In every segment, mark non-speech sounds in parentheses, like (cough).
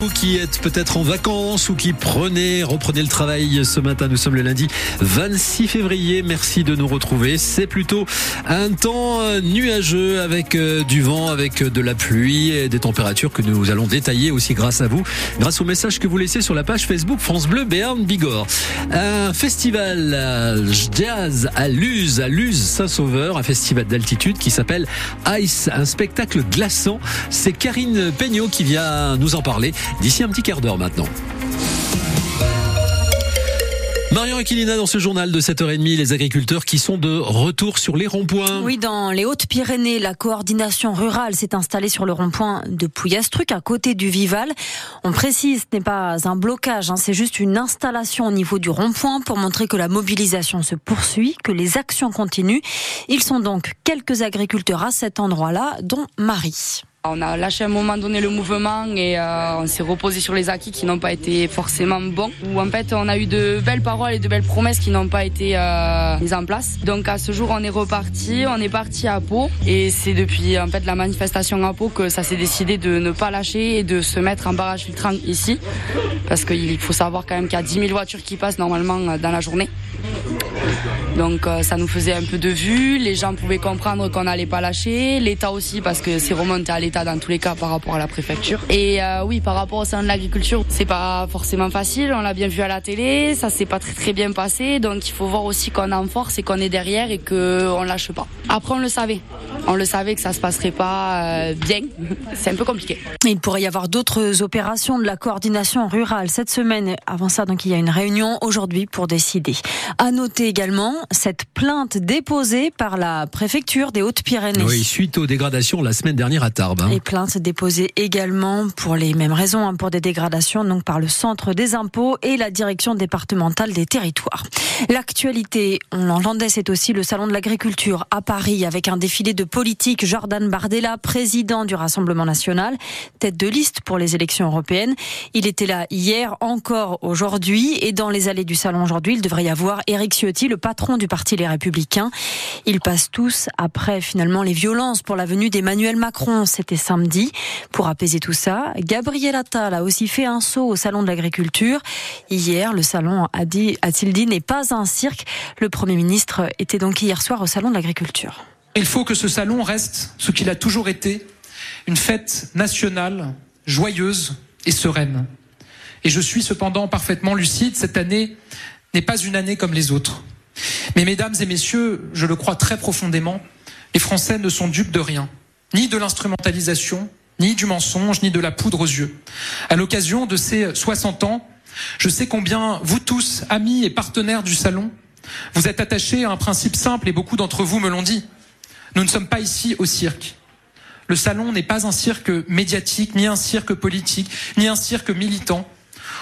Vous qui êtes peut-être en vacances ou qui prenez, reprenez le travail ce matin, nous sommes le lundi 26 février. Merci de nous retrouver. C'est plutôt un temps euh, nuageux avec euh, du vent, avec euh, de la pluie et des températures que nous allons détailler aussi grâce à vous, grâce au message que vous laissez sur la page Facebook France Bleu Béarn Bigorre. Un festival jazz à Luz, à Luz Saint-Sauveur, un festival d'altitude qui s'appelle Ice, un spectacle glaçant. C'est Karine Peignot qui vient nous en parler d'ici un petit quart d'heure maintenant. Marion Aquilina dans ce journal de 7h30, les agriculteurs qui sont de retour sur les ronds-points. Oui, dans les Hautes-Pyrénées, la coordination rurale s'est installée sur le rond-point de Pouillastruc, à côté du Vival. On précise, ce n'est pas un blocage, hein, c'est juste une installation au niveau du rond-point pour montrer que la mobilisation se poursuit, que les actions continuent. Ils sont donc quelques agriculteurs à cet endroit-là, dont Marie. On a lâché à un moment donné le mouvement et euh, on s'est reposé sur les acquis qui n'ont pas été forcément bons. Ou en fait, on a eu de belles paroles et de belles promesses qui n'ont pas été euh, mises en place. Donc à ce jour, on est reparti, on est parti à Pau et c'est depuis en fait la manifestation à Pau que ça s'est décidé de ne pas lâcher et de se mettre en barrage filtrant ici parce qu'il faut savoir quand même qu'il y a 10 000 voitures qui passent normalement euh, dans la journée. Donc euh, ça nous faisait un peu de vue, les gens pouvaient comprendre qu'on n'allait pas lâcher, l'État aussi parce que c'est remonté à l'État dans tous les cas par rapport à la préfecture. Et euh, oui, par rapport au sein de l'agriculture, c'est pas forcément facile, on l'a bien vu à la télé, ça s'est pas très très bien passé, donc il faut voir aussi qu'on en force et qu'on est derrière et qu'on lâche pas. Après on le savait, on le savait que ça se passerait pas euh, bien, c'est un peu compliqué. Il pourrait y avoir d'autres opérations de la coordination rurale cette semaine. Avant ça, donc il y a une réunion aujourd'hui pour décider. À noter également cette plainte déposée par la préfecture des Hautes-Pyrénées. Oui, suite aux dégradations la semaine dernière à Tarbes. Hein. Et plainte déposée également pour les mêmes raisons, hein, pour des dégradations, donc par le centre des impôts et la direction départementale des territoires. L'actualité, on l'entendait, c'est aussi le salon de l'agriculture à Paris avec un défilé de politique. Jordan Bardella, président du Rassemblement national, tête de liste pour les élections européennes. Il était là hier, encore aujourd'hui, et dans les allées du salon aujourd'hui, il devrait y avoir Éric Ciotti, le patron du parti Les Républicains. Ils passent tous après finalement les violences pour la venue d'Emmanuel Macron. C'était samedi. Pour apaiser tout ça, Gabriel Attal a aussi fait un saut au salon de l'agriculture. Hier, le salon a dit, a-t-il dit, n'est pas un cirque. Le Premier ministre était donc hier soir au salon de l'agriculture. Il faut que ce salon reste ce qu'il a toujours été, une fête nationale, joyeuse et sereine. Et je suis cependant parfaitement lucide, cette année n'est pas une année comme les autres. Mais mesdames et messieurs, je le crois très profondément, les Français ne sont dupes de rien, ni de l'instrumentalisation, ni du mensonge, ni de la poudre aux yeux. À l'occasion de ces 60 ans, je sais combien vous tous, amis et partenaires du salon, vous êtes attachés à un principe simple et beaucoup d'entre vous me l'ont dit. Nous ne sommes pas ici au cirque. Le salon n'est pas un cirque médiatique, ni un cirque politique, ni un cirque militant.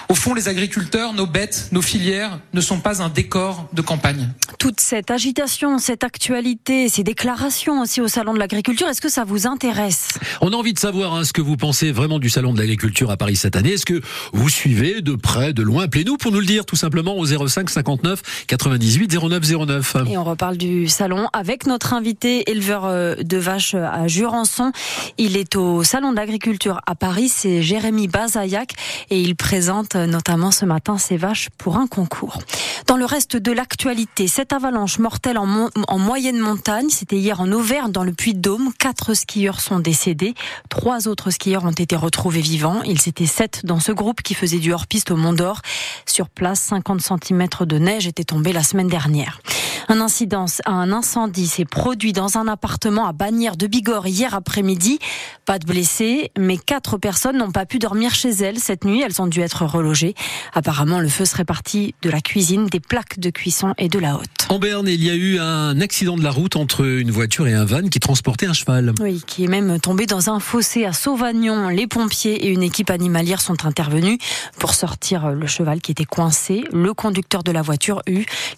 Au fond, les agriculteurs, nos bêtes, nos filières ne sont pas un décor de campagne. Toute cette agitation, cette actualité, ces déclarations aussi au Salon de l'Agriculture, est-ce que ça vous intéresse? On a envie de savoir hein, ce que vous pensez vraiment du Salon de l'Agriculture à Paris cette année. Est-ce que vous suivez de près, de loin? Appelez-nous pour nous le dire tout simplement au 05 59 98 09 09. Et on reparle du Salon avec notre invité éleveur euh, de vaches à Jurançon. Il est au Salon de l'Agriculture à Paris, c'est Jérémy Bazaillac et il présente notamment ce matin ses vaches pour un concours. Dans le reste de l'actualité, cette avalanche mortelle en, en moyenne montagne, c'était hier en Auvergne, dans le Puy-de-Dôme. Quatre skieurs sont décédés. Trois autres skieurs ont été retrouvés vivants. Ils étaient sept dans ce groupe qui faisait du hors-piste au Mont d'Or. Sur place, 50 cm de neige étaient tombés la semaine dernière. Un incident, un incendie s'est produit dans un appartement à Bagnères de Bigorre hier après-midi. Pas de blessés, mais quatre personnes n'ont pas pu dormir chez elles cette nuit. Elles ont dû être relogées. Apparemment, le feu serait parti de la cuisine, des plaques de cuisson et de la haute. En Berne, il y a eu un accident de la route entre une voiture et un van qui transportait un cheval. Oui, qui est même tombé dans un fossé à Sauvagnon. Les pompiers et une équipe animalière sont intervenus pour sortir le cheval qui était coincé. Le conducteur de la voiture,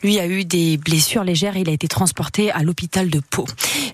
lui, a eu des blessures Il a été transporté à l'hôpital de Pau.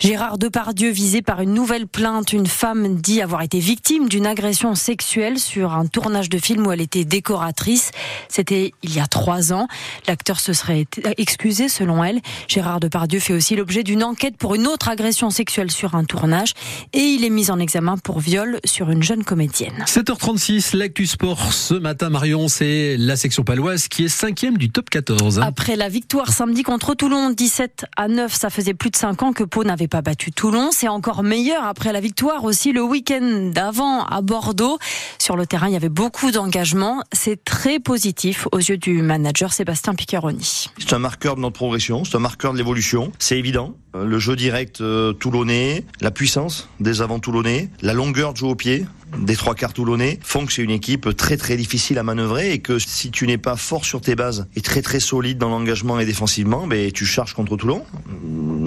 Gérard Depardieu visé par une nouvelle plainte. Une femme dit avoir été victime d'une agression sexuelle sur un tournage de film où elle était décoratrice. C'était il y a trois ans. L'acteur se serait excusé selon elle. Gérard Depardieu fait aussi l'objet d'une enquête pour une autre agression sexuelle sur un tournage et il est mis en examen pour viol sur une jeune comédienne. 7h36, l'actu sport ce matin Marion, c'est la section paloise qui est cinquième du top 14. Après la victoire samedi contre Toulon, 17 à 9, ça faisait plus de 5 ans que Pau n'avait pas battu Toulon. C'est encore meilleur après la victoire aussi le week-end d'avant à Bordeaux. Sur le terrain, il y avait beaucoup d'engagement. C'est très positif aux yeux du manager Sébastien Piccaroni. C'est un marqueur de notre progression, c'est un marqueur de l'évolution. C'est évident. Le jeu direct euh, toulonnais, la puissance des avants toulonnais, la longueur de jeu au pied, des trois quarts toulonnais font que c'est une équipe très très difficile à manœuvrer et que si tu n'es pas fort sur tes bases et très très solide dans l'engagement et défensivement, ben, tu charges contre Toulon.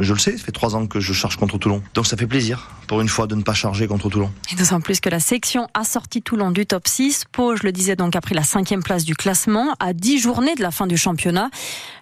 Je le sais, ça fait trois ans que je charge contre Toulon. Donc ça fait plaisir pour une fois de ne pas charger contre Toulon. Et d'autant plus que la section a sorti Toulon du top 6. Pau, je le disais donc, a pris la cinquième place du classement à 10 journées de la fin du championnat.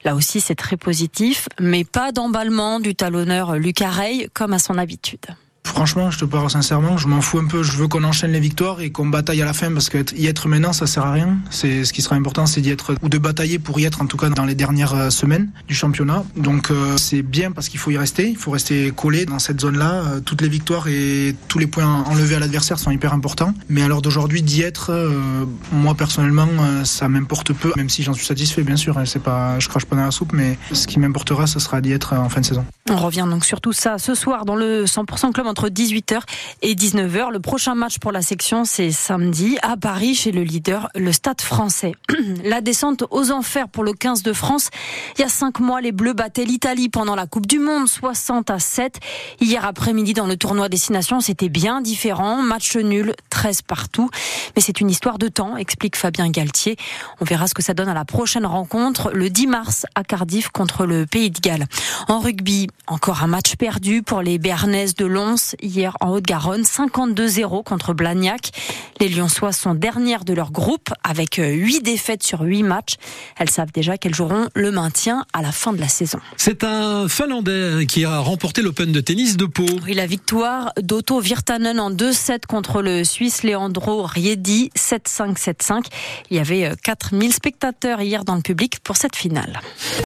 Là aussi, c'est très positif, mais pas d'emballement du talonneur Lucas Rey comme à son habitude. Franchement, je te parle sincèrement, je m'en fous un peu. Je veux qu'on enchaîne les victoires et qu'on bataille à la fin parce qu'y être maintenant, ça sert à rien. C'est ce qui sera important, c'est d'y être ou de batailler pour y être en tout cas dans les dernières euh, semaines du championnat. Donc euh, c'est bien parce qu'il faut y rester. Il faut rester collé dans cette zone-là. Euh, toutes les victoires et tous les points enlevés à l'adversaire sont hyper importants. Mais à l'heure d'aujourd'hui, d'y être, moi personnellement, ça m'importe peu. Même si j'en suis satisfait, bien sûr. Hein, c'est pas, je crache pas dans la soupe, mais ce qui m'importera, ce sera d'y être en fin de saison. On revient donc sur tout ça ce soir dans le 100% club entre 18h et 19h. Le prochain match pour la section, c'est samedi à Paris chez le leader, le Stade français. (clears throat) la descente aux enfers pour le 15 de France. Il y a cinq mois, les Bleus battaient l'Italie pendant la Coupe du Monde, 60 à 7. Hier après-midi, dans le tournoi Destination, c'était bien différent. Match nul, 13 partout. Mais c'est une histoire de temps, explique Fabien Galtier. On verra ce que ça donne à la prochaine rencontre, le 10 mars à Cardiff contre le Pays de Galles. En rugby, encore un match perdu pour les Bernaises de Lons hier en Haute-Garonne, 52-0 contre Blagnac. Les Lyonçois sont dernières de leur groupe avec 8 défaites sur 8 matchs. Elles savent déjà qu'elles joueront le maintien à la fin de la saison. C'est un Finlandais qui a remporté l'Open de tennis de Pau. Oui, la victoire d'Otto Virtanen en 2-7 contre le Suisse Leandro Riedi, 7-5, 7-5. Il y avait 4000 spectateurs hier dans le public pour cette finale.